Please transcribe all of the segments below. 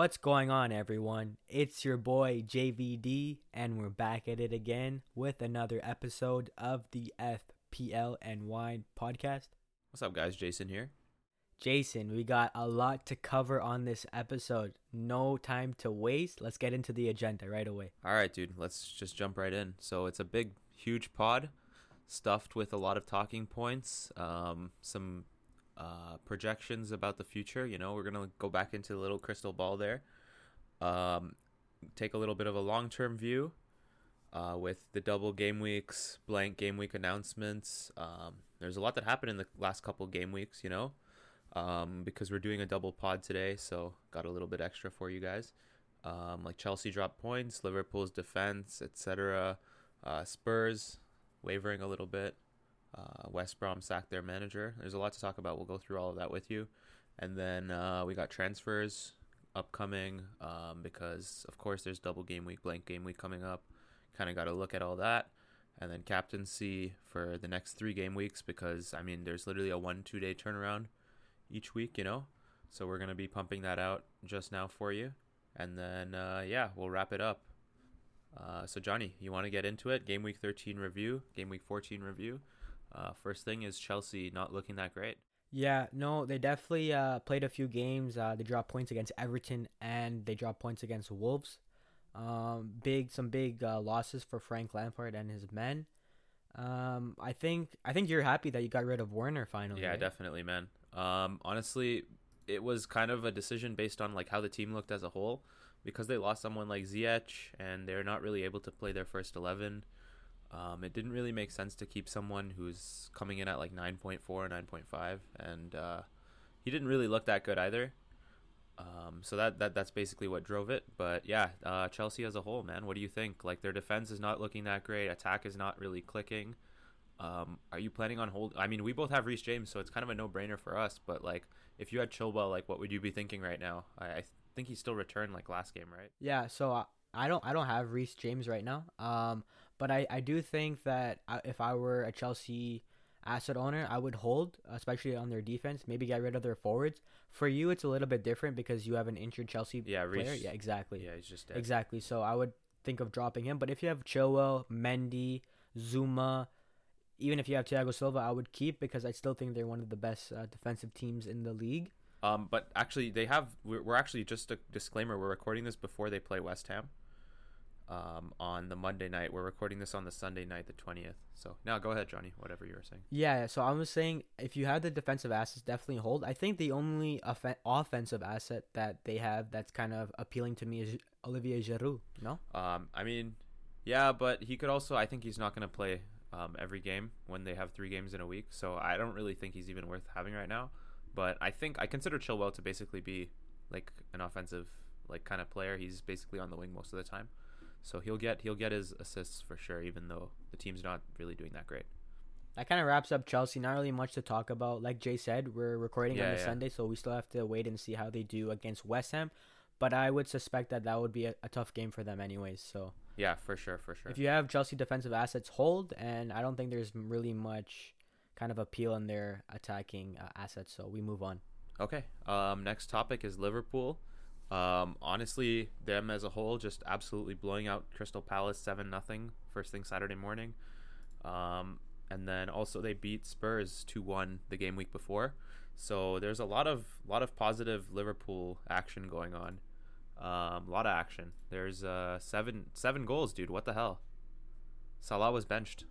What's going on, everyone? It's your boy JVD, and we're back at it again with another episode of the FPL and Wine podcast. What's up, guys? Jason here. Jason, we got a lot to cover on this episode. No time to waste. Let's get into the agenda right away. All right, dude. Let's just jump right in. So it's a big, huge pod, stuffed with a lot of talking points, um, some uh, projections about the future. You know, we're gonna go back into the little crystal ball there. Um, take a little bit of a long-term view uh, with the double game weeks, blank game week announcements. Um, there's a lot that happened in the last couple game weeks. You know, um, because we're doing a double pod today, so got a little bit extra for you guys. Um, like Chelsea dropped points, Liverpool's defense, etc. Uh, Spurs wavering a little bit. Uh, West Brom sacked their manager. There's a lot to talk about. We'll go through all of that with you. And then uh, we got transfers upcoming um, because, of course, there's double game week, blank game week coming up. Kind of got to look at all that. And then captaincy for the next three game weeks because, I mean, there's literally a one, two day turnaround each week, you know? So we're going to be pumping that out just now for you. And then, uh, yeah, we'll wrap it up. Uh, so, Johnny, you want to get into it? Game week 13 review, game week 14 review. Uh, first thing is Chelsea not looking that great. Yeah, no, they definitely uh, played a few games. Uh, they dropped points against Everton and they dropped points against Wolves. Um, big, some big uh, losses for Frank Lampard and his men. Um, I think, I think you're happy that you got rid of Werner finally. Yeah, right? definitely, man. Um, honestly, it was kind of a decision based on like how the team looked as a whole, because they lost someone like Ziyech and they're not really able to play their first eleven. Um, it didn't really make sense to keep someone who's coming in at like 9.4 or 9.5, and uh, he didn't really look that good either. Um, so that, that that's basically what drove it. But yeah, uh, Chelsea as a whole, man, what do you think? Like their defense is not looking that great. Attack is not really clicking. Um, are you planning on hold? I mean, we both have Reece James, so it's kind of a no-brainer for us. But like, if you had Chilwell, like, what would you be thinking right now? I, I think he still returned like last game, right? Yeah, so uh, I don't I don't have Reece James right now. Um, but I, I do think that if I were a Chelsea asset owner, I would hold, especially on their defense. Maybe get rid of their forwards. For you, it's a little bit different because you have an injured Chelsea Yeah, player. Reece- Yeah, exactly. Yeah, he's just dead. Exactly. So I would think of dropping him. But if you have Chilwell, Mendy, Zouma, even if you have Thiago Silva, I would keep because I still think they're one of the best uh, defensive teams in the league. Um, but actually, they have. We're, we're actually just a disclaimer. We're recording this before they play West Ham. Um, on the Monday night, we're recording this on the Sunday night, the twentieth. So now, go ahead, Johnny. Whatever you were saying. Yeah, so I was saying if you have the defensive assets, definitely hold. I think the only offen- offensive asset that they have that's kind of appealing to me is Olivier Giroud. No, Um, I mean, yeah, but he could also. I think he's not going to play um, every game when they have three games in a week. So I don't really think he's even worth having right now. But I think I consider Chilwell to basically be like an offensive like kind of player. He's basically on the wing most of the time. So he'll get he'll get his assists for sure, even though the team's not really doing that great. that kind of wraps up Chelsea. Not really much to talk about. Like Jay said, we're recording on Yeah, the yeah. Sunday, so we still have to wait and see how they do against West Ham. But I would suspect that that would be a, a tough game for them, anyways. So Yeah, for sure, for sure. if you have Chelsea defensive assets, hold. And I don't think there's really much kind of appeal in their attacking uh, assets. So we move on. Okay. Um, next topic is Liverpool. Um, honestly, them as a whole just absolutely blowing out Crystal Palace seven nothing first thing Saturday morning. Um, and then also they beat Spurs two one the game week before. So there's a lot of lot of positive Liverpool action going on. Um, a lot of action. There's uh seven seven goals, dude. What the hell? Salah was benched.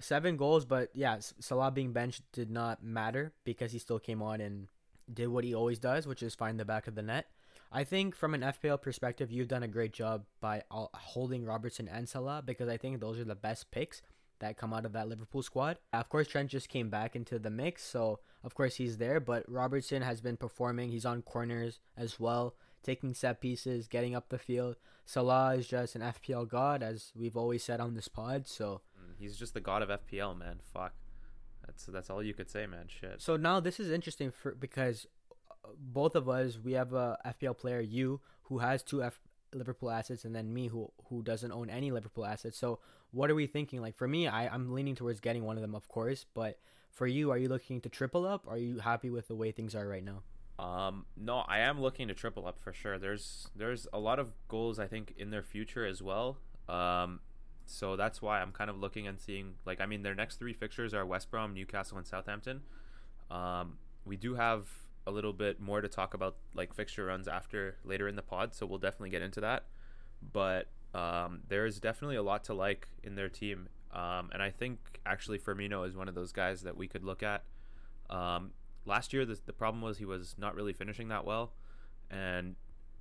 seven goals, but yeah, Salah being benched did not matter because he still came on and did what he always does, which is find the back of the net. I think from an FPL perspective, you've done a great job by all, holding Robertson and Salah because I think those are the best picks that come out of that Liverpool squad. Of course, Trent just came back into the mix, so of course he's there. But Robertson has been performing. He's on corners as well, taking set pieces, getting up the field. Salah is just an FPL god, as we've always said on this pod. So Mm, He's just the god of FPL, man. Fuck. That's that's all you could say, man. Shit. So now this is interesting for because both of us we have a FPL player you who has two F Liverpool assets and then me who who doesn't own any Liverpool assets. So what are we thinking? Like for me, I I'm leaning towards getting one of them, of course. But for you, are you looking to triple up? Are you happy with the way things are right now? Um, no, I am looking to triple up for sure. There's there's a lot of goals I think in their future as well. Um, so that's why I'm kind of looking and seeing like I mean their next three fixtures are West Brom, Newcastle, and Southampton. Um, we do have a little bit more to talk about like fixture runs after later in the pod, so we'll definitely get into that. But um, there is definitely a lot to like in their team, um, and I think actually Firmino is one of those guys that we could look at. Um, last year, the, the problem was he was not really finishing that well, and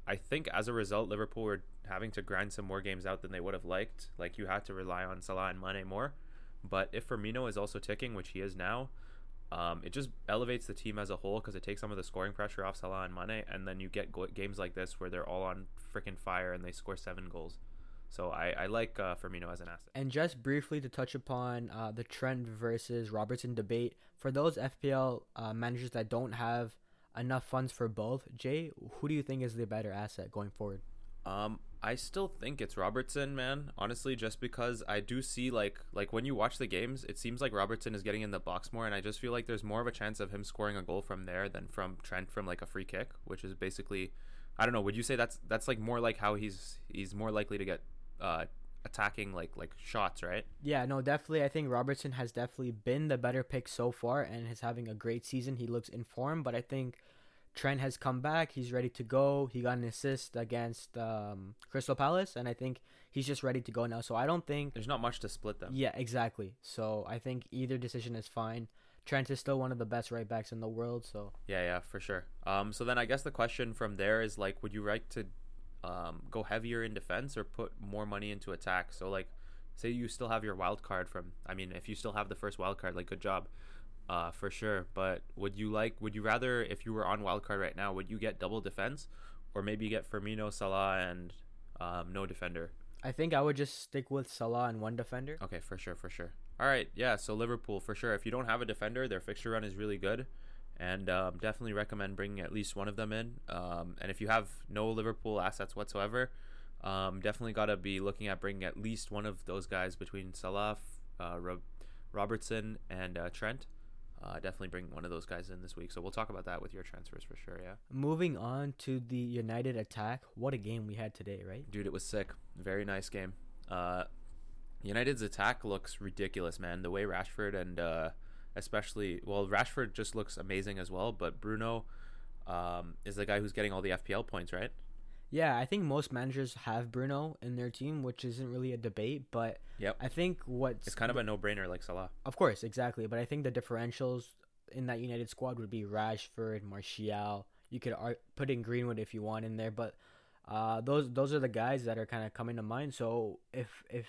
I think as a result, Liverpool were having to grind some more games out than they would have liked. Like you had to rely on Salah and Mane more, but if Firmino is also ticking, which he is now, um, it just elevates the team as a whole because it takes some of the scoring pressure off Salah and Mane, and then you get go- games like this where they're all on freaking fire and they score seven goals. So I, I like uh, Firmino as an asset. And just briefly to touch upon uh, the Trent versus Robertson debate, for those FPL uh, managers that don't have enough funds for both, Jay, who do you think is the better asset going forward? Um, I still think it's Robertson, man. Honestly, just because I do see like like when you watch the games, it seems like Robertson is getting in the box more, and I just feel like there's more of a chance of him scoring a goal from there than from Trent from like a free kick, which is basically, I don't know. Would you say that's that's like more like how he's he's more likely to get uh, attacking like like shots, right? Yeah, no, definitely. I think Robertson has definitely been the better pick so far and is having a great season. He looks in form, but I think Trent has come back. He's ready to go. He got an assist against um, Crystal Palace, and I think he's just ready to go now. So I don't think there's not much to split them. Yeah, exactly. So I think either decision is fine. Trent is still one of the best right backs in the world. So yeah, yeah, for sure. Um, so then I guess the question from there is like, would you like to um, go heavier in defense or put more money into attack. So like, say you still have your wild card from. I mean, if you still have the first wild card, like good job, uh, for sure. But would you like? Would you rather, if you were on wild card right now, would you get double defense, or maybe get Firmino, Salah, and um, no defender? I think I would just stick with Salah and one defender. Okay, for sure, for sure. All right, yeah. So Liverpool for sure. If you don't have a defender, their fixture run is really good and um, definitely recommend bringing at least one of them in. Um, and if you have no Liverpool assets whatsoever, um, definitely got to be looking at bringing at least one of those guys between Salah, uh, Rob- Robertson, and uh, Trent. Uh, definitely bring one of those guys in this week. So we'll talk about that with your transfers for sure. Yeah. Moving on to the United attack. What a game we had today, right? Dude, it was sick. Very nice game. Uh, United's attack looks ridiculous, man. The way Rashford and uh, especially well Rashford just looks amazing as well, but Bruno um, is the guy who's getting all the FPL points, right? Yeah, I think most managers have Bruno in their team, which isn't really a debate, but yep. I think what's It's kind of a no-brainer like Salah. Of course, exactly, but I think the differentials in that United squad would be Rashford, Martial. You could put in Greenwood if you want in there, but uh, those those are the guys that are kind of coming to mind. So if if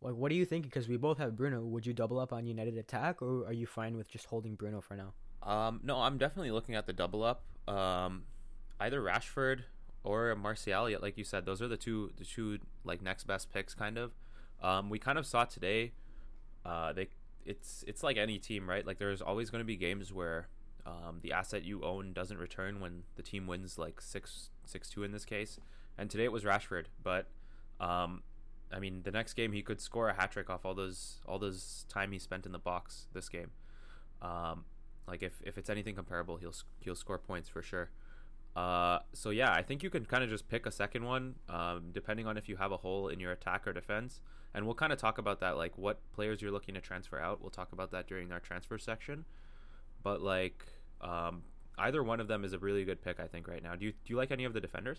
like, what do you think? Because we both have Bruno. Would you double up on United attack, or are you fine with just holding Bruno for now? Um, no, I'm definitely looking at the double up. Um, either Rashford or Martial. Like you said, those are the two the two like next best picks, kind of. Um, we kind of saw today. Uh, they it's it's like any team, right? Like there's always going to be games where um, the asset you own doesn't return when the team wins like six six two in this case. And today it was Rashford, but um, I mean, the next game he could score a hat trick off all those all those time he spent in the box this game. Um, like if, if it's anything comparable, he'll he'll score points for sure. Uh, so yeah, I think you can kind of just pick a second one, um, depending on if you have a hole in your attack or defense. And we'll kind of talk about that, like what players you're looking to transfer out. We'll talk about that during our transfer section. But like, um, either one of them is a really good pick, I think, right now. Do you do you like any of the defenders?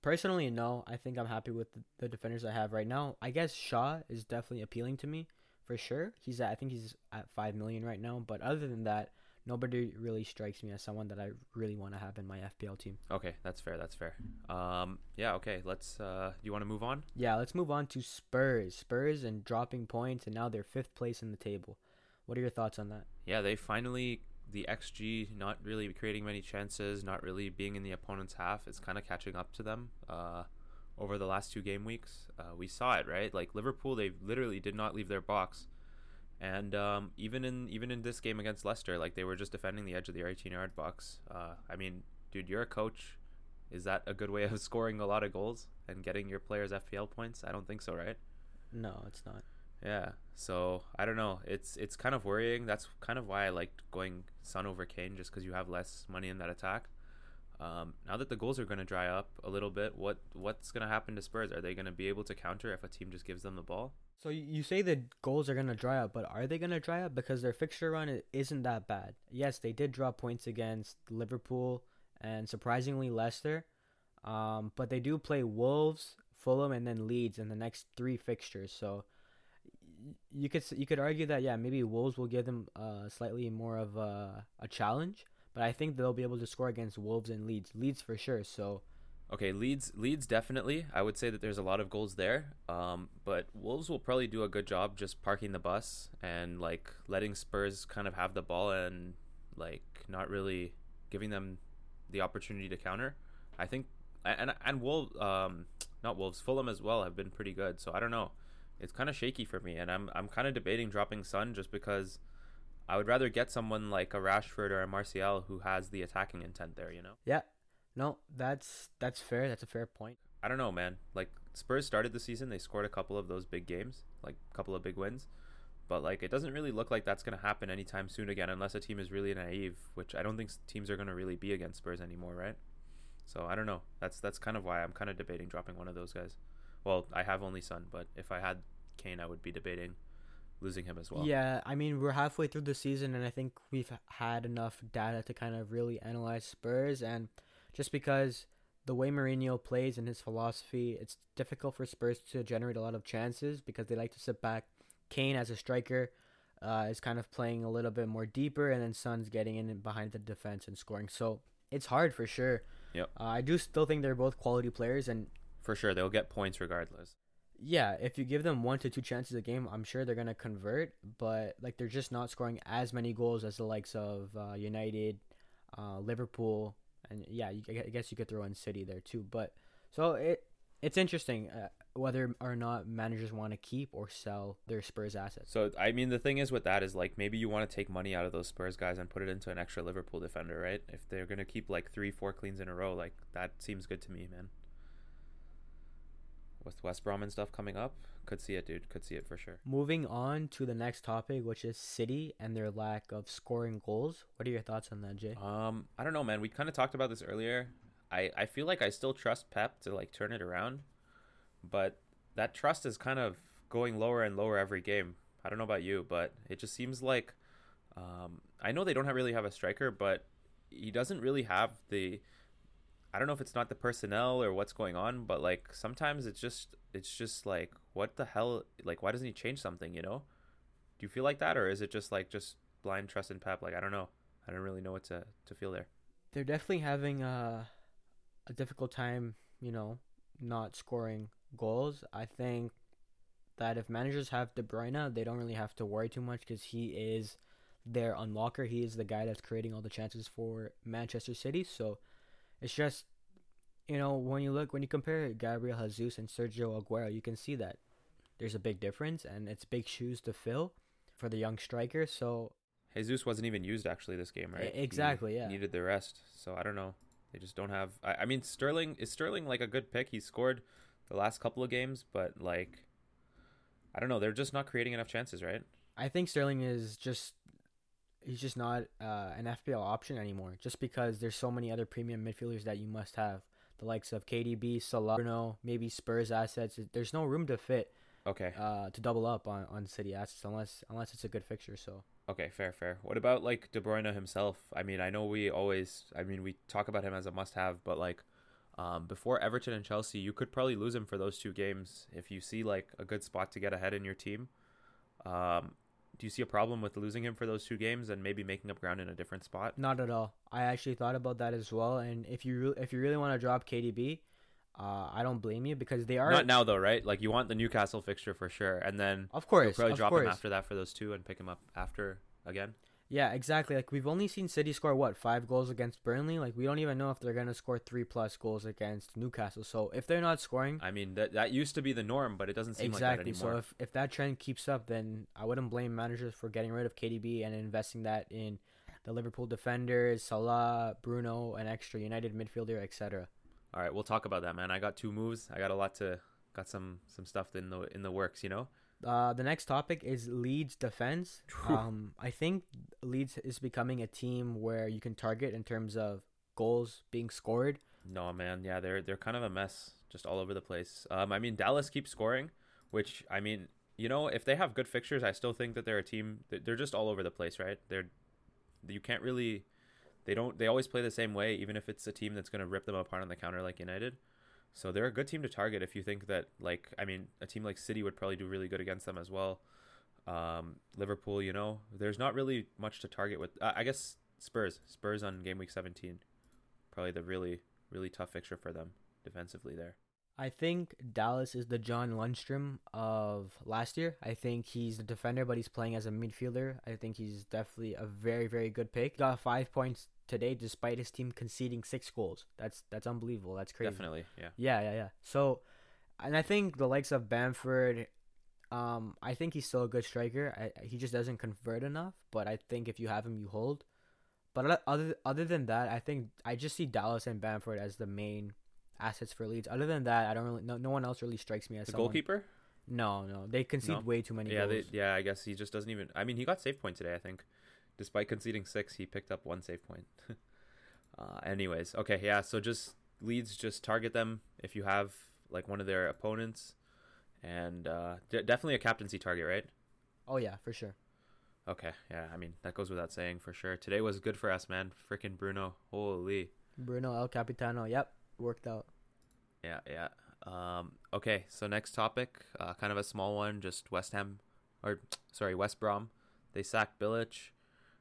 Personally, no. I think I'm happy with the, the defenders I have right now. I guess Shaw is definitely appealing to me for sure. He's at, I think he's at five million right now. But other than that, nobody really strikes me as someone that I really want to have in my FPL team. Okay, that's fair. That's fair. Um, yeah. Okay. Let's. Uh, do you want to move on? Yeah. Let's move on to Spurs. Spurs and dropping points, and now they're fifth place in the table. What are your thoughts on that? Yeah, they finally the XG not really creating many chances, not really being in the opponent's half, It's kind of catching up to them uh, over the last two game weeks. Uh, we saw it, right? Like Liverpool, they literally did not leave their box, and um, even in even in this game against Leicester, like they were just defending the edge of the 18 yard box. Uh, I mean, dude, you're a coach. Is that a good way of scoring a lot of goals and getting your players FPL points? I don't think so, right? No, it's not. Yeah. So I don't know. It's it's kind of worrying. That's kind of why I liked going Son over Kane, just because you have less money in that attack. Um, now that the goals are going to dry up a little bit, what what's going to happen to Spurs? Are they going to be able to counter if a team just gives them the ball? So you say the goals are gonna dry up, but are they gonna dry up because their fixture run isn't that bad? Yes, they did draw points against Liverpool and surprisingly Leicester, um, but they do play Wolves, Fulham, and then Leeds in the next three fixtures. So you could you could argue that yeah maybe Wolves will give them uh, slightly more of a, a challenge, but I think they'll be able to score against Wolves and Leeds, Leeds for sure. So Okay, Leeds Leeds definitely. I would say that there's a lot of goals there. Um, but Wolves will probably do a good job just parking the bus and like letting Spurs kind of have the ball and like not really giving them the opportunity to counter. I think and and Wolves um not Wolves Fulham as well have been pretty good. So I don't know. It's kind of shaky for me and I'm I'm kind of debating dropping Son just because I would rather get someone like a Rashford or a Martial who has the attacking intent there, you know. yeah, no, that's that's fair. That's a fair point. I don't know, man. Like Spurs started the season, they scored a couple of those big games, like a couple of big wins. But like it doesn't really look like that's going to happen anytime soon again unless a team is really naive, which I don't think teams are going to really be against Spurs anymore, right? So I don't know. That's that's kind of why I'm kind of debating dropping one of those guys. Well, I have only Son, but if I had Kane, I would be debating losing him as well. Yeah, I mean we're halfway through the season, and I think we've had enough data to kind of really analyze Spurs. And just because the way Mourinho plays and his philosophy, it's difficult for Spurs to generate a lot of chances because they like to sit back. Kane as a striker uh, is kind of playing a little bit more deeper, and then Son's getting in behind the defense and scoring. So it's hard for sure. Yep. Uh, I do still think they're both quality players, and For sure, they'll get points regardless. Yeah, if you give them one to two chances a game, I'm sure they're gonna convert. But like they're just not scoring as many goals as the likes of uh, United, uh, Liverpool, and yeah, you, I guess you could throw in City there too. But so it it's interesting uh, whether or not managers want to keep or sell their Spurs assets. So I mean, the thing is with that is like maybe you want to take money out of those Spurs guys and put it into an extra Liverpool defender, right? If they're gonna keep like three, four cleans in a row, like that seems good to me, man. With West Brom and stuff coming up, could see it, dude. Could see it for sure. Moving on to the next topic, which is City and their lack of scoring goals. What are your thoughts on that, Jay? Um, I don't know, man. We kind of talked about this earlier. I I feel like I still trust Pep to like turn it around, but that trust is kind of going lower and lower every game. I don't know about you, but it just seems like um, I know they don't have really have a striker, but he doesn't really have the. I don't know if it's not the personnel or what's going on, but like sometimes it's just it's just like what the hell? Like why doesn't he change something? You know? Do you feel like that, or is it just like just blind trust in Pep? Like I don't know. I don't really know what to to feel there. they're definitely having a a difficult time, you know, not scoring goals. I think that if managers have De Bruyne, they don't really have to worry too much because he is their unlocker. He is the guy that's creating all the chances for Manchester City. So it's just, you know, when you look when you compare Gabriel Jesus and Sergio Aguero, you can see that there's a big difference and it's big shoes to fill for the young striker. So Jesus wasn't even used actually this game, right? Exactly, He yeah. Needed the rest, so I don't know. They just don't have. I, I mean, Sterling is Sterling like a good pick. He scored the last couple of games, but like, I don't know. They're just not creating enough chances, right? I think Sterling is just he's just not uh, an FPL option anymore. Just because there's so many other premium midfielders that you must have, the likes of KDB, Salah, Bruno, maybe Spurs assets. There's no room to fit Okay, uh, to double up on, on City assets unless unless it's a good fixture. So okay, fair, fair. What about like De Bruyne himself? I mean, I know we always, I mean, we talk about him as a must-have, but like. Um, before Everton and Chelsea, you could probably lose him for those two games if you see like a good spot to get ahead in your team. Um, do you see a problem with losing him for those two games and maybe making up ground in a different spot? not at all. I actually thought about that as well. And if you re- if you really want to drop KDB, uh, I don't blame you because they are Not now though, right? Like you want the Newcastle fixture for sure, and then of you'll course probably of drop course. him after that for those two and pick him up after again. Yeah, exactly. Like we've only seen City score what five goals against Burnley. Like we don't even know if they're gonna score three plus goals against Newcastle. So if they're not scoring, I mean that that used to be the norm, but it doesn't seem exactly. like that so if if that trend keeps up, then I wouldn't blame managers for getting rid of KDB and investing that in the Liverpool defenders, Salah, Bruno, an extra United midfielder, etc. All right, we'll talk about that, man. I got two moves. I got a lot to got some some stuff in the in the works, you know. Uh, the next topic is Leeds defense. Um, I think Leeds is becoming a team where you can target in terms of goals being scored. No man, yeah, they're they're kind of a mess, just all over the place. Um, I mean Dallas keeps scoring, which I mean, you know, if they have good fixtures, I still think that they're a team. They're just all over the place, right? They're you can't really, they don't. They always play the same way, even if it's a team that's going to rip them apart on the counter like United. So they're a good team to target if you think that, like, I mean, a team like City would probably do really good against them as well. Um, Liverpool, you know, there's not really much to target with. Uh, I guess Spurs, Spurs on game week 17, probably the really really tough fixture for them defensively there. I think Dallas is the John Lundstram of last year. I think he's the defender, but he's playing as a midfielder. I think he's definitely a very, very good pick. Got five points today, despite his team conceding six goals. That's that's unbelievable. That's crazy. Definitely, yeah. Yeah, yeah, yeah. So, and I think the likes of Bamford, um, I think he's still a good striker. I, he just doesn't convert enough. But I think if you have him, you hold. But other other than that, I think I just see Dallas and Bamford as the main assets for Leeds. Other than that, I don't really. No, no one else really strikes me as The someone- goalkeeper? No, no, they concede No? way too many Yeah, they, goals. yeah. I guess he just doesn't even. I mean, he got save point today. I think, despite conceding six, he picked up one save point. uh, anyways, okay, yeah. So just Leeds, just target them if you have like one of their opponents, and uh, de- definitely a captaincy target, right? Oh yeah, for sure. Okay, yeah. I mean, that goes without saying for sure. Today was good for us, man. Freaking Bruno, holy. Bruno El Capitano. Yep, worked out. Yeah, yeah. Um, okay, so next topic, uh, kind of a small one, just West Ham, or sorry, West Brom. They sacked Bilic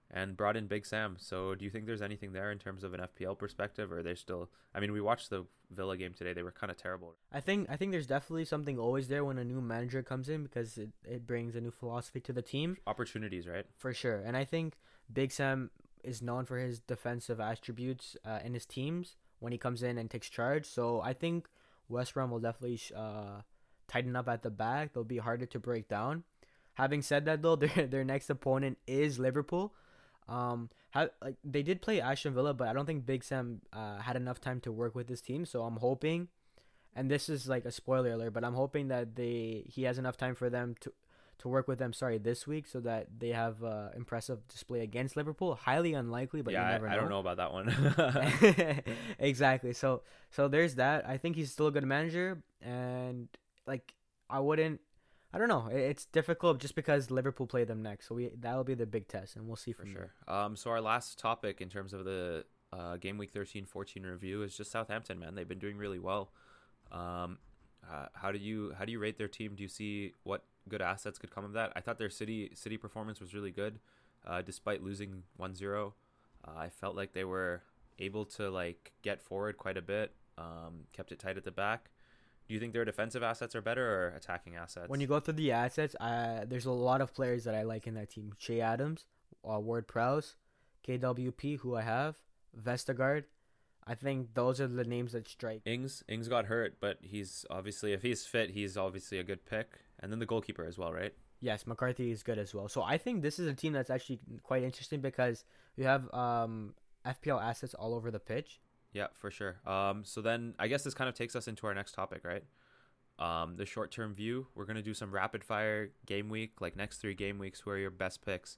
and brought in Big Sam. So do you think there's anything there in terms of an FPL perspective, or they're still? I mean, we watched the Villa game today; they were kind of terrible. I think I think there's definitely something always there when a new manager comes in because it, it brings a new philosophy to the team. Opportunities, right? For sure. And I think Big Sam is known for his defensive attributes uh, in his teams when he comes in and takes charge. So I think West Brom will definitely uh, tighten up at the back. They'll be harder to break down. Having said that, though, their their next opponent is Liverpool. Um, ha- like they did play Aston Villa, but I don't think Big Sam uh, had enough time to work with his team. So I'm hoping, and this is like a spoiler alert, but I'm hoping that they he has enough time for them to to work with them. Sorry, this week, so that they have uh, impressive display against Liverpool. Highly unlikely, but yeah, you never I, I don't know about that one. exactly. So so there's that. I think he's still a good manager, and like I wouldn't. I don't know. It's difficult just because Liverpool play them next, so we that'll be the big test, and we'll see for sure. Um, so our last topic in terms of the uh, game week 13-14 review is just Southampton. Man, they've been doing really well. Um, uh, how do you how do you rate their team? Do you see what good assets could come of that? I thought their city city performance was really good, uh, despite losing 1-0. Uh, I felt like they were able to like get forward quite a bit. Um, kept it tight at the back. Do you think their defensive assets are better or attacking assets? When you go through the assets, uh, there's a lot of players that I like in that team. Che Adams, uh, Ward Prowse, KWP, who I have, Vestergaard. I think those are the names that strike. Ings Ings got hurt, but he's obviously if he's fit, he's obviously a good pick. And then the goalkeeper as well, right? Yes, McCarthy is good as well. So I think this is a team that's actually quite interesting because you have um, FPL assets all over the pitch. Yeah, for sure. Um, so then I guess this kind of takes us into our next topic, right? Um, the short term view. We're gonna do some rapid fire game week, like next three game weeks. Who are your best picks?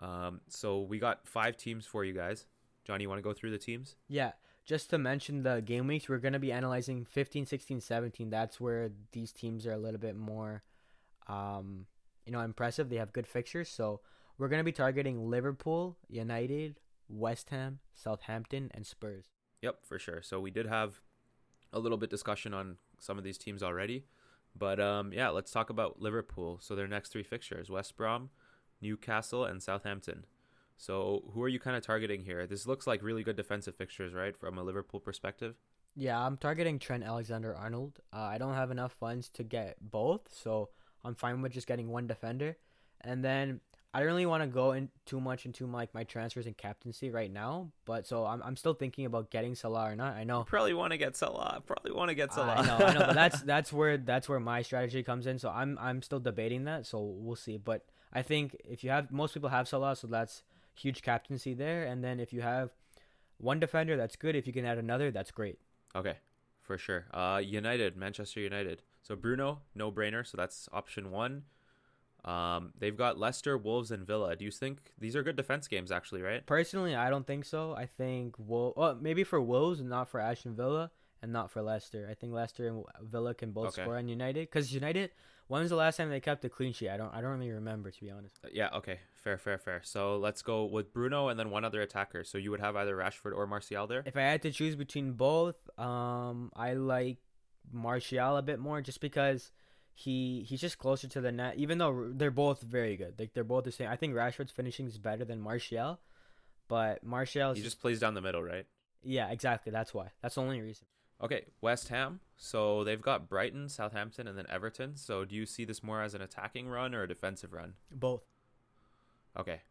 Um, so we got five teams for you guys. Johnny, you want to go through the teams? Yeah, just to mention the game weeks, we're going to be analyzing 15, 16, 17. That's where these teams are a little bit more, um, you know, impressive. They have good fixtures. So we're going to be targeting Liverpool, United, West Ham, Southampton, and Spurs. Yep, for sure. So we did have a little bit discussion on some of these teams already, but um, yeah, let's talk about Liverpool. So their next three fixtures: West Brom, Newcastle, and Southampton. So who are you kind of targeting here? This looks like really good defensive fixtures, right, from a Liverpool perspective. Yeah, I'm targeting Trent Alexander Arnold. Uh, I don't have enough funds to get both, so I'm fine with just getting one defender. And then I don't really want to go in too much into like my transfers and captaincy right now, but so I'm I'm still thinking about getting Salah or not. I know. Probably want to get Salah. Probably want to get Salah. I know, I know, but that's that's where that's where my strategy comes in. So I'm I'm still debating that. So we'll see. But I think if you have most people have Salah, so that's huge captaincy there. And then if you have one defender, that's good. If you can add another, that's great. Okay, for sure. Uh, United, Manchester United. So Bruno, no brainer. So that's option one. Um, they've got Leicester, Wolves, and Villa. Do you think these are good defense games? Actually, right? Personally, I don't think so. I think Wol- well, maybe for Wolves, and not for Aston Villa, and not for Leicester. I think Leicester and Villa can both Okay. score on United because United. When was the last time they kept a clean sheet? I don't. I don't really remember to be honest. Uh, Yeah. Okay. Fair. Fair. Fair. So let's go with Bruno and then one other attacker. So you would have either Rashford or Martial there. If I had to choose between both, um, I like Martial a bit more just because he he's just closer to the net. Even though they're both very good, like they're both the same. I think Rashford's finishing is better than Martial, but Martial. He just plays down the middle, right? yeah, exactly. That's why. That's the only reason. Okay, West Ham. So they've got Brighton, Southampton, and then Everton. So do you see this more as an attacking run or a defensive run? Both. Okay.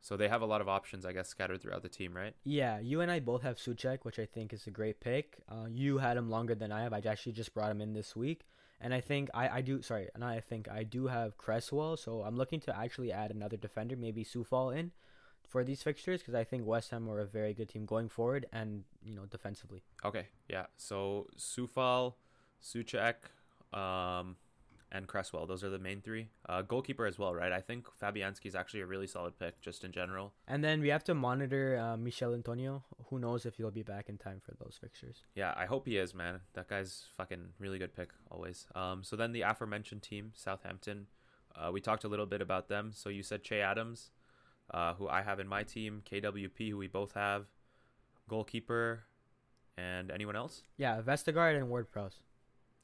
So they have a lot of options, I guess, scattered throughout the team, right? Yeah, you and I both have Soucek, which I think is a great pick. Uh, you had him longer than I have. I actually just brought him in this week, and I think I, I do. Sorry, and I think I do have Cresswell. So I'm looking to actually add another defender, maybe Coufal in, for these fixtures because I think West Ham are a very good team going forward and you know defensively. Okay, yeah. So Coufal, Soucek, um, and Cresswell. Those are the main three. Uh, goalkeeper as well, right? I think Fabianski is actually a really solid pick, just in general. And then we have to monitor uh, Michail Antonio. Who knows if he'll be back in time for those fixtures? Yeah, I hope he is, man. That guy's fucking really good pick always. Um, so then the aforementioned team, Southampton. Uh, we talked a little bit about them. So you said Che Adams, uh, who I have in my team, KWP, who we both have, goalkeeper, and anyone else? Yeah, Vestergaard and Ward Prowse.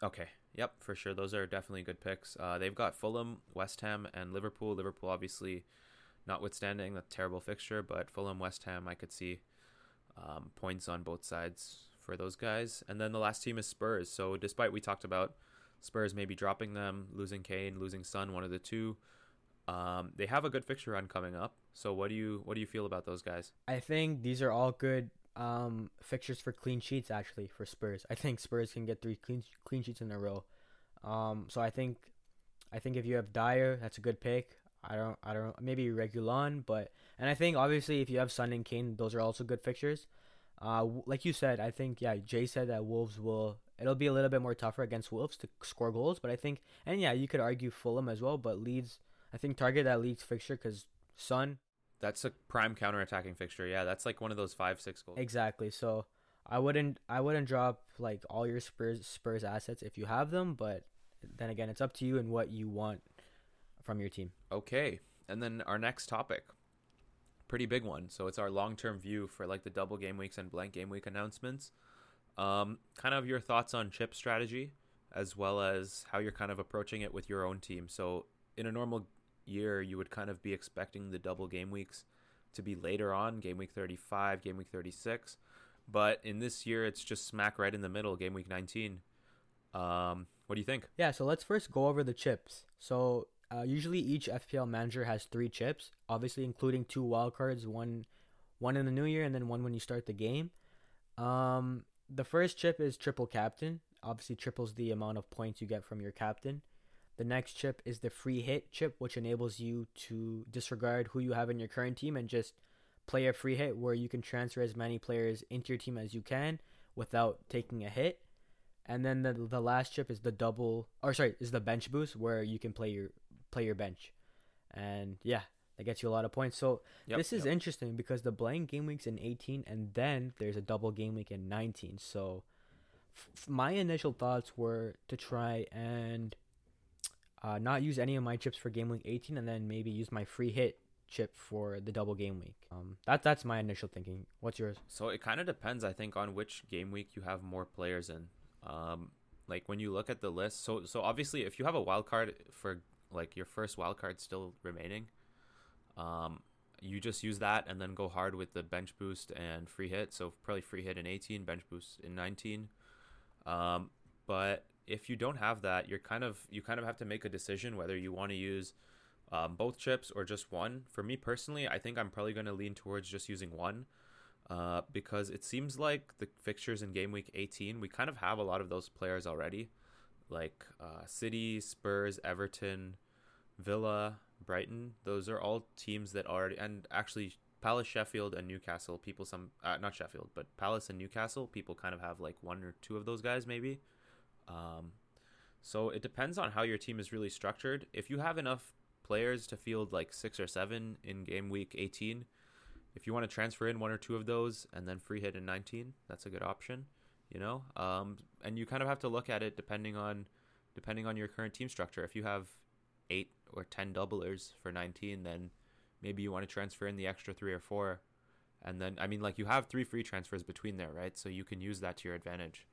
Okay. Yep, for sure. Those are definitely good picks. Uh, they've got Fulham, West Ham, and Liverpool. Liverpool, obviously, notwithstanding the terrible fixture, but Fulham, West Ham, I could see um, points on both sides for those guys. And then the last team is Spurs. So despite we talked about Spurs maybe dropping them, losing Kane, losing Son, one of the two, um, they have a good fixture run coming up. So what do you what do you feel about those guys? I think these are all good um, fixtures for clean sheets. Actually, for Spurs, I think Spurs can get three clean clean sheets in a row. Um, so I think, I think if you have Dier, that's a good pick. I don't, I don't, maybe Reguilon, but and I think obviously if you have Son and Kane, those are also good fixtures. Uh, like you said, I think yeah, Jay said that Wolves will. It'll be a little bit more tougher against Wolves to score goals, but I think, and yeah, you could argue Fulham as well, but Leeds, I think target that Leeds fixture because Son, That's a prime counterattacking fixture. Yeah, that's like one of those five six goals. Exactly. So I wouldn't I wouldn't drop like all your Spurs Spurs assets if you have them, but then again, it's up to you and what you want from your team. Okay. And then our next topic. Pretty big one. So it's our long term view for like the double game weeks and blank game week announcements. Um, kind of your thoughts on chip strategy, as well as how you're kind of approaching it with your own team. So in a normal year, you would kind of be expecting the double game weeks to be later on, game week 35, game week 36. But in this year, it's just smack right in the middle, game week 19. Um, what do you think? Yeah, so let's first go over the chips. So uh, usually each FPL manager has three chips, obviously including two wildcards, one one in the new year and then one when you start the game. Um, the first chip is triple captain. Obviously triples the amount of points you get from your captain. The next chip is the free hit chip, which enables you to disregard who you have in your current team and just play a free hit where you can transfer as many players into your team as you can without taking a hit. And then the the last chip is the double or sorry, is the bench boost where you can play your play your bench. And yeah, that gets you a lot of points. So Yep, this is yep. interesting because the blank game week's in 18 and then there's a double game week in 19. So f- my initial thoughts were to try and uh, not use any of my chips for game week 18 and then maybe use my free hit chip for the double game week. Um, that that's my initial thinking. What's yours? So it kind of depends, I think, on which game week you have more players in. Um, like when you look at the list, so so obviously if you have a wild card for like your first wild card still remaining, um, you just use that and then go hard with the bench boost and free hit. So probably free hit in 18, bench boost in 19. Um, but if you don't have that, you're kind of you kind of have to make a decision whether you want to use um, both chips or just one. For me personally, I think I'm probably going to lean towards just using one uh, because it seems like the fixtures in game week 18, we kind of have a lot of those players already, like uh, City, Spurs, Everton, Villa, Brighton. Those are all teams that already, and actually Palace, Sheffield, and Newcastle. People, some uh, not Sheffield, but Palace and Newcastle. People kind of have like one or two of those guys, maybe. Um, so it depends on how your team is really structured. If you have enough players to field like six or seven in game week 18, if you want to transfer in one or two of those and then free hit in 19, that's a good option. You know, um, and you kind of have to look at it depending on depending on your current team structure. If you have eight or ten doublers for 19, then maybe you want to transfer in the extra three or four, and then I mean like you have three free transfers between there, right? So you can use that to your advantage.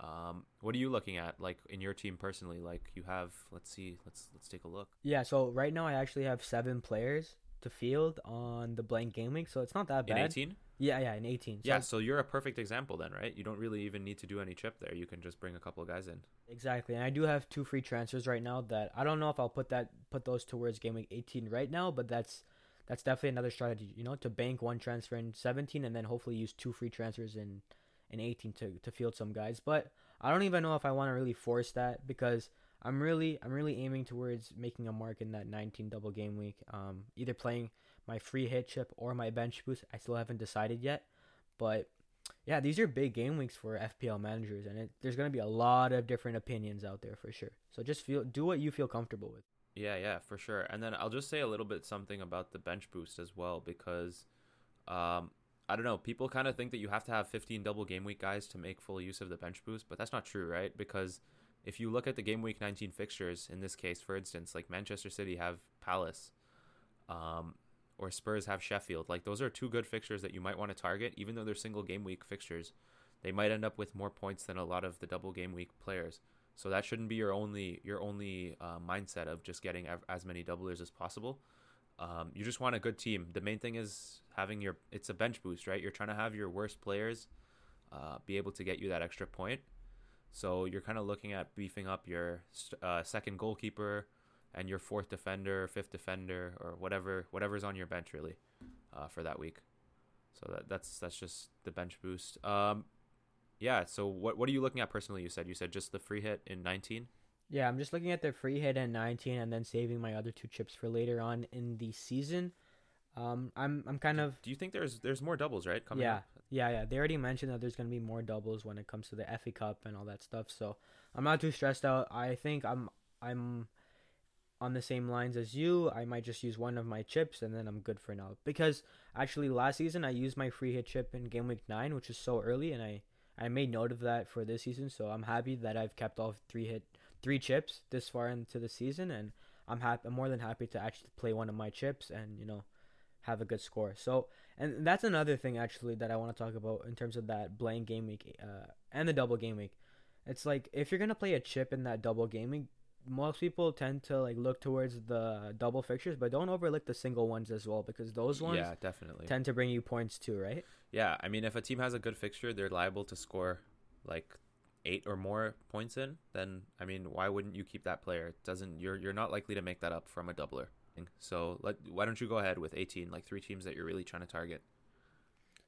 Um, what are you looking at, like in your team personally? Like you have, let's see, let's let's take a look. Yeah, so right now I actually have seven players to field on the blank game week, so it's not that bad. In 18, Yeah, yeah, in 18. So yeah. So you're a perfect example then, right? You don't really even need to do any chip there. You can just bring a couple of guys in. Exactly, and I do have two free transfers right now that I don't know if I'll put that put those towards game week 18 right now, but that's that's definitely another strategy, you know, to bank one transfer in 17 and then hopefully use two free transfers in in 18 to to field some guys. But I don't even know if I want to really force that because I'm really I'm really aiming towards making a mark in that 19 double game week. Um, either playing my free hit chip or my bench boost. I still haven't decided yet, but yeah, these are big game weeks for FPL managers, and it, there's gonna be a lot of different opinions out there for sure. So just feel do what you feel comfortable with. Yeah, yeah, for sure. And then I'll just say a little bit something about the bench boost as well because um I don't know, people kind of think that you have to have 15 double game week guys to make full use of the bench boost, but that's not true, right? Because if you look at the game week 19 fixtures in this case, for instance, like Manchester City have Palace um or Spurs have Sheffield. Like those are two good fixtures that you might want to target even though they're single game week fixtures. They might end up with more points than a lot of the double game week players. So that shouldn't be your only your only uh, mindset of just getting as many doublers as possible. Um, you just want a good team. The main thing is having your it's a bench boost, right? You're trying to have your worst players uh, be able to get you that extra point. So you're kind of looking at beefing up your uh, second goalkeeper and your fourth defender, fifth defender, or whatever whatever's on your bench really uh, for that week. So that that's that's just the bench boost. Um, yeah. So what what are you looking at personally? You said you said just the free hit in 19. Yeah, I'm just looking at the free hit in 19 and then saving my other two chips for later on in the season. Um, I'm I'm kind of Do you think there's there's more doubles right coming yeah up? yeah yeah. They already mentioned that there's gonna be more doubles when it comes to the FA Cup and all that stuff. So I'm not too stressed out. I think I'm I'm on the same lines as you. I might just use one of my chips and then I'm good for now. Because actually last season I used my free hit chip in game week nine, which is so early, and I I made note of that for this season. So I'm happy that I've kept all three hit three chips this far into the season, and I'm happy. I'm more than happy to actually play one of my chips and you know have a good score. So and that's another thing actually that I want to talk about in terms of that blank game week uh, and the double game week. It's like if you're gonna play a chip in that double game week, most people tend to like look towards the double fixtures, but don't overlook the single ones as well because those ones Yeah, definitely. tend to bring you points too, right? Yeah, I mean, if a team has a good fixture, they're liable to score like eight or more points in. Then, I mean, why wouldn't you keep that player? It doesn't you're you're not likely to make that up from a doubler. So, let why don't you go ahead with 18, like three teams that you're really trying to target?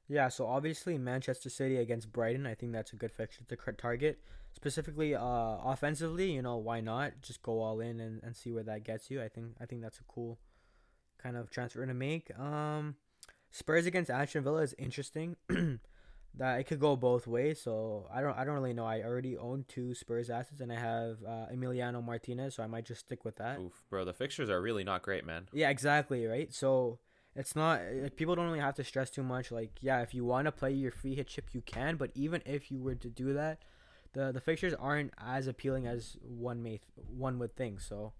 Yeah, so obviously Manchester City against Brighton, I think that's a good fixture to target. Specifically, uh, offensively, you know, why not just go all in and, and see where that gets you? I think I think that's a cool kind of transfer to make. Um, Spurs against Aston Villa is interesting. that it could go both ways. So I don't I don't really know. I already own two Spurs assets and I have uh, Emiliano Martinez, so I might just stick with that. Oof, bro, the fixtures are really not great, man. Yeah, exactly, right? So it's not like, people don't really have to stress too much. Like, yeah, if you want to play your free hit chip, you can. But even if you were to do that, the the fixtures aren't as appealing as one may one would think. So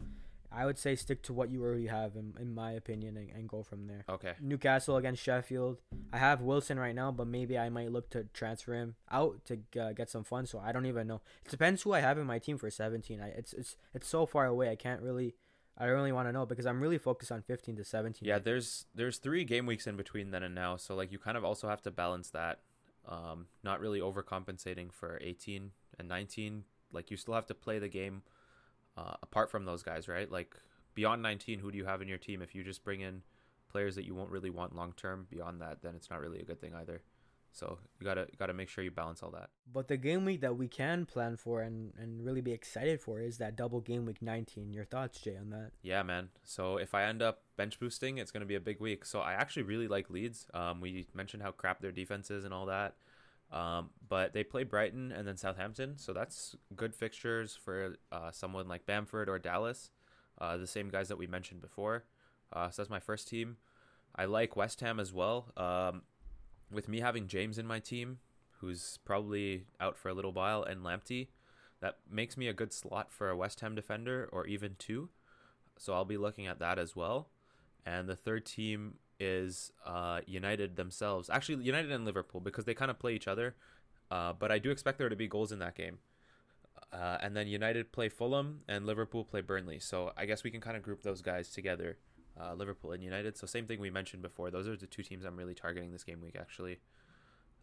I would say stick to what you already have, in, in my opinion, and, and go from there. Okay. Newcastle against Sheffield. I have Wilson right now, but maybe I might look to transfer him out to uh, get some fun. So I don't even know. It depends who I have in my team for 17. I it's it's it's so far away. I can't really. I don't really want to know because I'm really focused on 15 to 17. Yeah, there's there's three game weeks in between then and now, so like you kind of also have to balance that. Um, not really overcompensating for 18 and 19. Like you still have to play the game uh, apart from those guys, right? Like beyond 19, who do you have in your team? If you just bring in players that you won't really want long term beyond that, then it's not really a good thing either. So you gotta you gotta make sure you balance all that. But the game week that we can plan for and, and really be excited for is that double game week 19. Your thoughts, Jay, on that? Yeah, man. So if I end up bench boosting, it's gonna be a big week. So I actually really like Leeds. Um, we mentioned how crap their defense is and all that. Um, but they play Brighton and then Southampton, so that's good fixtures for uh, someone like Bamford or Dallas. uh, the same guys that we mentioned before. Uh, so that's my first team. I like West Ham as well. Um, with me having James in my team, who's probably out for a little while, and Lamptey, that makes me a good slot for a West Ham defender or even two. So I'll be looking at that as well. And the third team is uh, United themselves. Actually, United and Liverpool because they kind of play each other. Uh, but I do expect there to be goals in that game. Uh, and then United play Fulham and Liverpool play Burnley. So I guess we can kind of group those guys together, uh, Liverpool and United. So same thing we mentioned before. Those are the two teams I'm really targeting this game week, actually.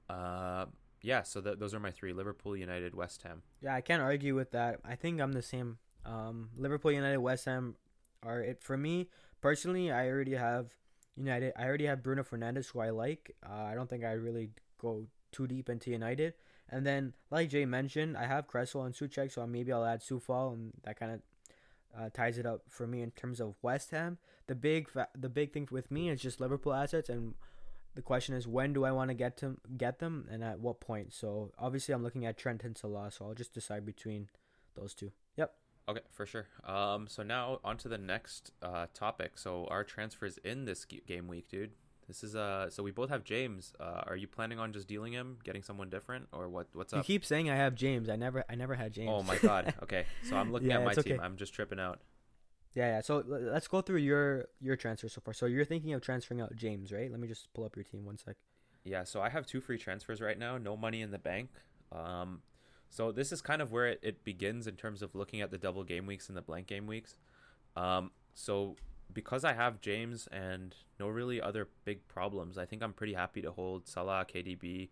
Uh, yeah, so th- those are my three: Liverpool, United, West Ham. Yeah, I can't argue with that. I think I'm the same. Um, Liverpool, United, West Ham are it for me personally. I already have United. I already have Bruno Fernandes, who I like. Uh, I don't think I really go too deep into United. And then, like Jay mentioned, I have Cresswell and Soucek, so maybe I'll add Coufal, and that kind of uh, ties it up for me in terms of West Ham. The big, fa- the big thing with me is just Liverpool assets, and the question is when do I want to get to get them, and at what point. So obviously, I'm looking at Trent and Salah, so I'll just decide between those two. Okay, for sure. Um, so now on to the next uh, topic. So our transfers in this game week, dude. This is uh. So we both have James. Uh, are you planning on just dealing him, getting someone different, or what? What's up? You keep saying I have James. I never, I never had James. Oh my god. Okay, so I'm looking Yeah, at my team. okay. I'm just tripping out. Yeah, yeah. So let's go through your your transfer so far. So you're thinking of transferring out James, right? Let me just pull up your team one sec. Yeah, so I have two free transfers right now, no money in the bank. Um, so this is kind of where it, it begins in terms of looking at the double game weeks and the blank game weeks. Um, so because I have James and no really other big problems, I think I'm pretty happy to hold Salah, KDB,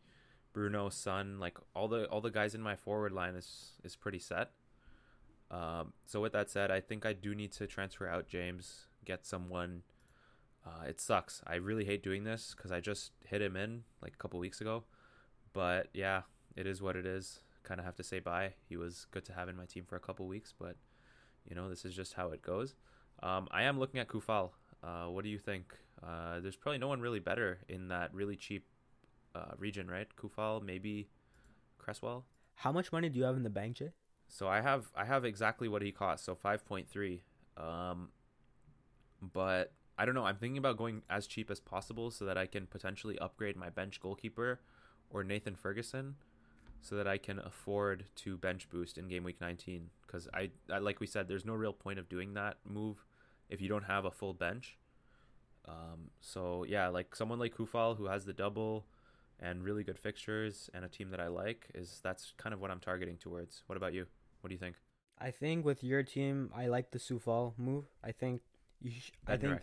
Bruno, Son, like all the all the guys in my forward line is is pretty set. Um, so with that said, I think I do need to transfer out James, get someone. Uh, it sucks. I really hate doing this because I just hit him in like a couple weeks ago. But yeah, it is what it is. Kind of have to say bye. He was good to have in my team for a couple weeks, but you know this is just how it goes. Um, I am looking at Coufal. Uh, what do you think? Uh, there's probably no one really better in that really cheap uh, region, right? Coufal, maybe Cresswell. How much money do you have in the bank, Jay? So I have I have exactly what he cost, so five point three. Um, but I don't know. I'm thinking about going as cheap as possible so that I can potentially upgrade my bench goalkeeper or Nathan Ferguson, so that I can afford to bench boost in game week 19. Because I, I like we said, there's no real point of doing that move if you don't have a full bench. Um, so yeah, like someone like Coufal who has the double and really good fixtures and a team that I like is that's kind of what I'm targeting towards. What about you? What do you think? I think with your team, I like the Coufal move. I think you. Sh- I think.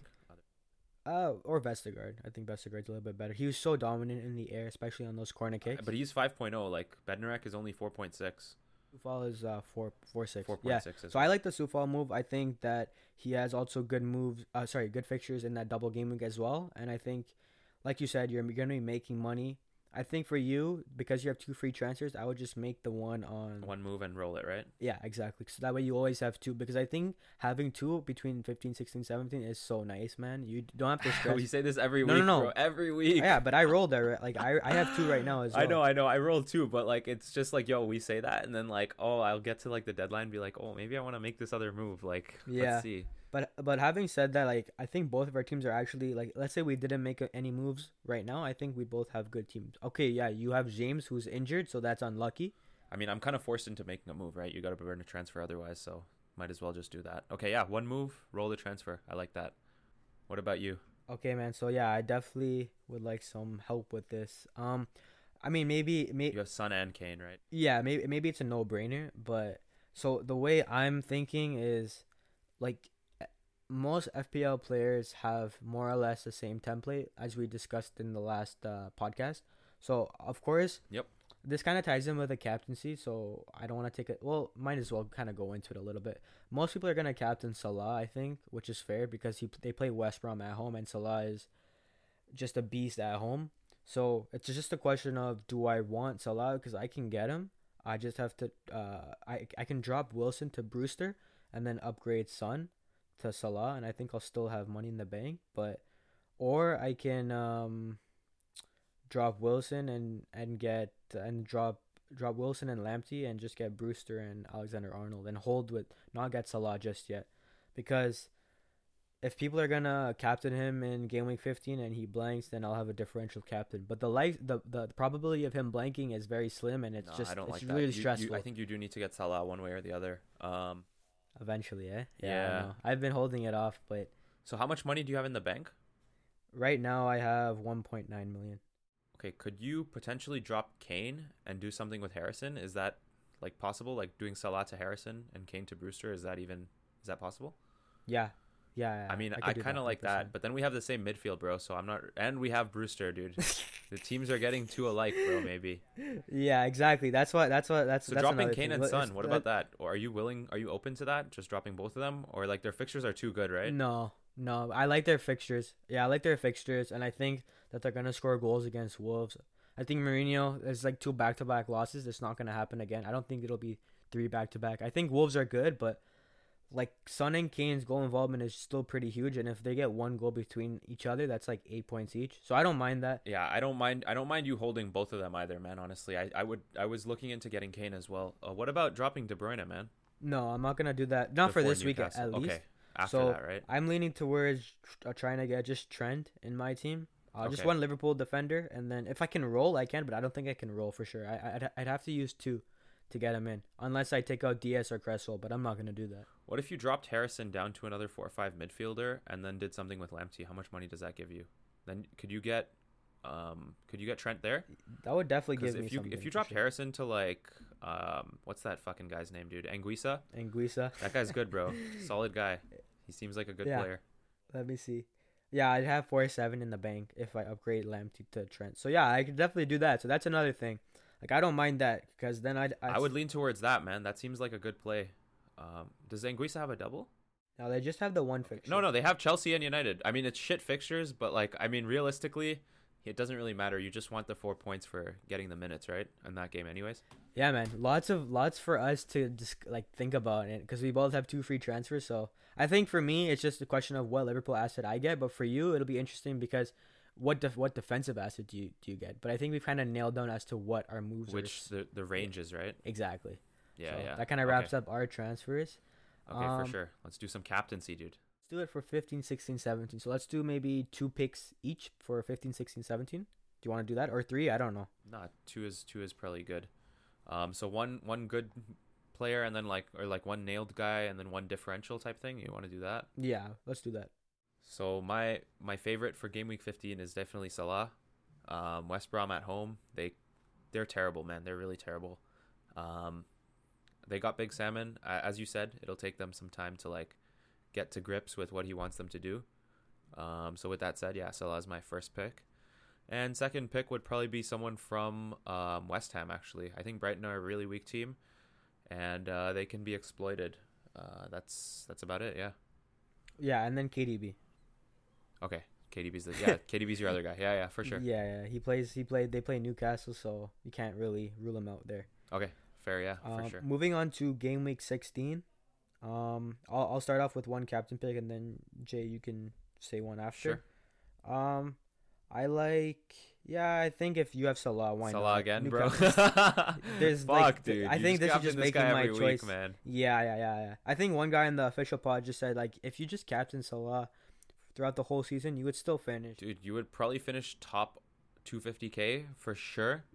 Uh, or Vestergaard. I think Vestergaard's a little bit better. He was so dominant in the air, especially on those corner kicks. Uh, but he's 5.0. Like Bednarek is only 4.6. Coufal is uh four four six. 4.6. Yeah. So I like the Coufal move. I think that he has also good moves. Uh, sorry, good fixtures in that double game week as well. And I think, like you said, you're gonna be making money. I think for you, because you have two free transfers, I would just make the one on. one move and roll it, right? Yeah, exactly. So that way you always have two. Because I think having two between 15, 16, 17 is so nice, man. You don't have to stress. we say this every No, no, week, no. bro. Every week. yeah, but I rolled there. Like I, I have two right now as well. I know, I know. I rolled two, but like it's just like, yo, we say that, and then like, oh, I'll get to like the deadline, and be like, oh, maybe I want to make this other move. Like, Yeah. let's see. But but having said that, like I think both of our teams are actually like let's say we didn't make any moves right now. I think we both have good teams. Okay, yeah, you have James who's injured, so that's unlucky. I mean, I'm kind of forced into making a move, right? You got to burn a transfer otherwise, so might as well just do that. Okay, yeah, one move, roll the transfer. I like that. What about you? Okay, man. So yeah, I definitely would like some help with this. Um, I mean maybe You have Son and Kane, right? yeah maybe maybe it's a no brainer, but so the way I'm thinking is like most FPL players have more or less the same template as we discussed in the last uh, podcast. So of course, Yep. This kind of ties in with the captaincy, so I don't want to take it. Well, might as well kind of go into it a little bit. Most people are gonna captain Salah, I think, which is fair because he they play West Brom at home, and Salah is just a beast at home. So it's just a question of do I want Salah because I can get him. I just have to. Uh, I I can drop Wilson to Brewster and then upgrade Son to Salah, and I think I'll still have money in the bank. But or I can um drop Wilson and and get and drop drop Wilson and Lamptey and just get Brewster and Alexander Arnold and hold with not get Salah just yet. because if people are gonna captain him in game week 15 and he blanks, then I'll have a differential captain. But the life, the, the probability of him blanking is very slim, and it's No, just I don't it's like really that. You- you- stressful. I think you do need to get Salah one way or the other. Um, Eventually, eh? I Yeah. know. I've been holding it off, but so how much money do you have in the bank? right now I have 1.9 million. Okay, could you potentially drop Kane and do something with Harrison? Is that like possible? Like doing Salah to Harrison and Kane to Brewster? Is that even is that possible? Yeah, yeah. I mean, could I, kind of like 100%. that, but then we have the same midfield, bro. So I'm not, and we have Brewster, dude. the teams are getting too alike, bro. Maybe. yeah, exactly. That's what. That's what. That's So that's dropping Kane thing. and Son, it's- what about that? Or are you willing? Are you open to that? Just dropping both of them, or like their fixtures are too good, right? No, no. I like their fixtures. Yeah, I like their fixtures, and I think that they're gonna score goals against Wolves. I think Mourinho is like two back-to-back losses. It's not gonna happen again. I don't think it'll be three back-to-back. I think Wolves are good, but like Son and Kane's goal involvement is still pretty huge, and if they get one goal between each other, that's like eight points each. So I don't mind that. Yeah, I don't mind. I don't mind you holding both of them either, man. Honestly, I, I would. I was looking into getting Kane as well. Uh, what about dropping De Bruyne, man? No, I'm not gonna do that. Not for Before this week at, least. Okay, after So, that, right? I'm leaning towards uh, trying to get just Trent in my team. Uh, Just Okay. one Liverpool defender, and then if I can roll, I can. But I don't think I can roll for sure. I, I'd, I'd have to use two to get him in, unless I take out DS or Cresswell. But I'm not gonna do that. What if you dropped Harrison down to another four or five midfielder and then did something with Lamptey? How much money does that give you? Then could you get, um, could you get Trent there? That would definitely give me if you something. if you dropped sure. Harrison to like, um, what's that fucking guy's name, dude? Anguissa. Anguissa. That guy's good, bro. Solid guy. He seems like a good Yeah. player. let me see. Yeah, I'd have four seven in the bank if I upgrade Lamptey to Trent. So yeah, I could definitely do that. So that's another thing. Like I don't mind that because then I'd, I'd I would lean towards that, man. That seems like a good play. Um, does Anguissa have a double? No, they just have the one fixture. No, no, they have Chelsea and United. I mean, it's shit fixtures, but like, I mean, realistically, it doesn't really matter. You just want the four points for getting the minutes, right? In that game, anyways. Yeah, man. Lots of lots for us to just like think about it because we both have two free transfers. So I think for me, it's just a question of what Liverpool asset I get. But for you, it'll be interesting because what def- what defensive asset do you do you get? But I think we've kind of nailed down as to what our moves Which are. the the range is, right? Exactly. Yeah, So yeah. That kind of Okay. wraps up our transfers. Okay, um, for sure. Let's do some captaincy, dude. Let's do it for 15, 16, 17. So let's do maybe two picks each for 15, 16, 17. Do you want to do that or three? I don't know. Nah, two is two is probably good. Um, so one one good player and then like or like one nailed guy and then one differential type thing. You want to do that? Yeah, let's do that. So my my favorite for game week 15 is definitely Salah. Um, West Brom at home, they they're terrible, man. They're really terrible. Um, they got Big Salmon, uh, as you said. It'll take them some time to like get to grips with what he wants them to do. Um, so with that said, yeah, Salah is my first pick, and second pick would probably be someone from um, West Ham. Actually, I think Brighton are a really weak team, and uh, they can be exploited. Uh, that's that's about it. Yeah. Yeah, and then KDB. Okay. KDB's the yeah. KDB's your other guy. Yeah, yeah, for sure. Yeah, yeah. He plays. He played. They play Newcastle, so you can't really rule him out there. Okay, fair. Yeah, for sure. Moving on to game week 16. Um, I'll I'll start off with one captain pick, and then Jay, you can say one after. Sure. Um, I like. Yeah, I think if you have Salah, why Salah not? again, bro. There's, Fuck, like, dude. I think this is just making my every choice. man. Yeah, yeah, yeah, yeah. I think one guy in the official pod just said like, if you just captain Salah throughout the whole season, you would still finish. Dude, you would probably finish top 250k for sure,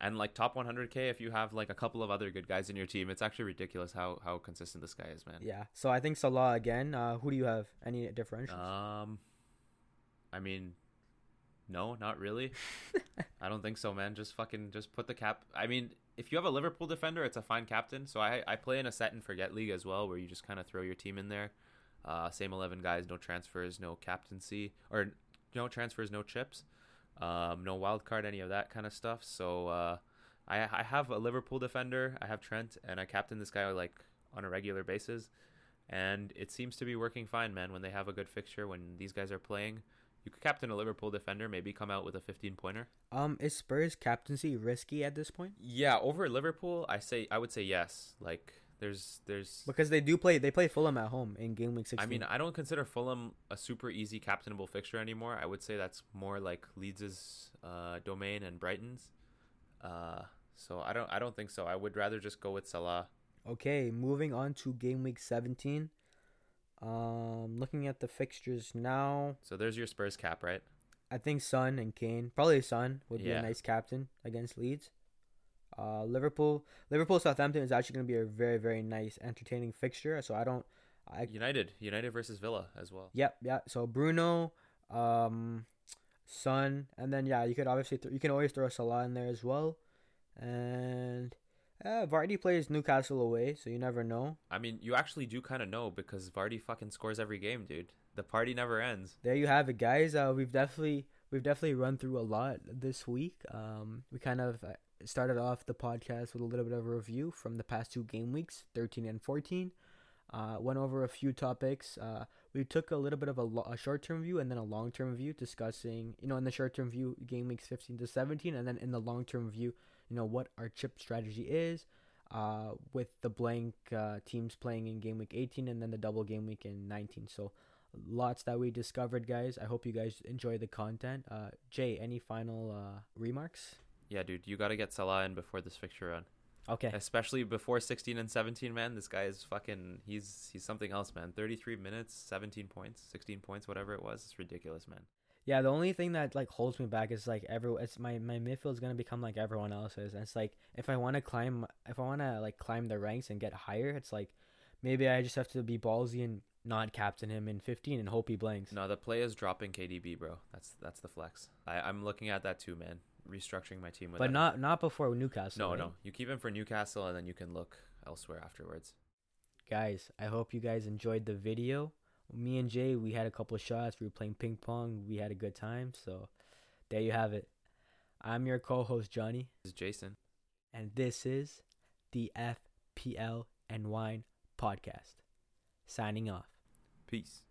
and like top 100k if you have like a couple of other good guys in your team. It's actually ridiculous how how consistent this guy is, man. Yeah. So I think Salah again. Uh, who do you have? Any differentials? Um, I mean, no, not really. I don't think so, man. Just fucking just put the cap. I mean, if you have a Liverpool defender, it's a fine captain. So I I play in a set and forget league as well, where you just kind of throw your team in there. Uh, same eleven guys, no transfers, no captaincy, or no transfers, no chips, um, no wild card, any of that kind of stuff. So uh, I I have a Liverpool defender. I have Trent, and I captain this guy like on a regular basis and it seems to be working fine, man. When they have a good fixture, when these guys are playing, you could captain a Liverpool defender, maybe come out with a 15 pointer. Um, is Spurs captaincy risky at this point? Yeah, over Liverpool, I say I would say yes. Like there's there's Because they do play. They play Fulham at home in game week 16. I mean, I don't consider Fulham a super easy captainable fixture anymore. I would say that's more like Leeds's uh, domain and Brighton's. Uh, so I don't I don't think so. I would rather just go with Salah. okay, moving on to game week 17. Um, looking at the fixtures now, So there's your Spurs cap, right? I think Son and Kane, probably Son would be Yeah. a nice captain against Leeds. Uh, Liverpool, Liverpool Southampton is actually going to be a very very nice entertaining fixture. So I don't, I United, United versus Villa as well. Yep, yeah. So Bruno, um, Son, and then yeah, you could obviously th- you can always throw Salah in there as well, and uh, Vardy plays Newcastle away, so you never know. I mean, you actually do kind of know because Vardy fucking scores every game, dude. The party never ends. There you have it, guys. Uh, we've definitely we've definitely run through a lot this week. Um, we kind of started off the podcast with a little bit of a review from the past two game weeks, thirteen and fourteen. Uh, went over a few topics. Uh, we took a little bit of a, lo- a short term view and then a long term view, discussing, you know, in the short term view, game weeks 15 to 17, and then in the long term view, you know, what our chip strategy is, uh, with the blank uh, teams playing in game week 18 and then the double game week in 19. So, lots that we discovered, guys. I hope you guys enjoy the content. Uh, Jay, any final uh, remarks? Yeah, dude, you got to get Salah in before this fixture run. Okay. Especially before 16 and 17, man. This guy is fucking he's he's something else, man. 33 minutes, 17 points, 16 points, whatever it was. It's ridiculous, man. Yeah, the only thing that like holds me back is like every it's my my midfield is gonna become like everyone else's. And it's like if I want to climb, if I want to like climb the ranks and get higher, it's like maybe I just have to be ballsy and not captain him in 15 and hope he blanks. No, the play is dropping KDB, bro. That's that's the flex. I I'm looking at that too, man restructuring my team with. But not not before Newcastle. No, right? no. You keep him for Newcastle, and then you can look elsewhere afterwards. Guys, I hope you guys enjoyed the video. Me and Jay, we had a couple of shots. We were playing ping pong. We had a good time. So, there you have it. I'm your co-host Johnny. This is Jason. And this is the FPL and Wine podcast. Signing off. Peace.